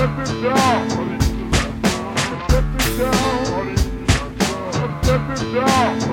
Step it down.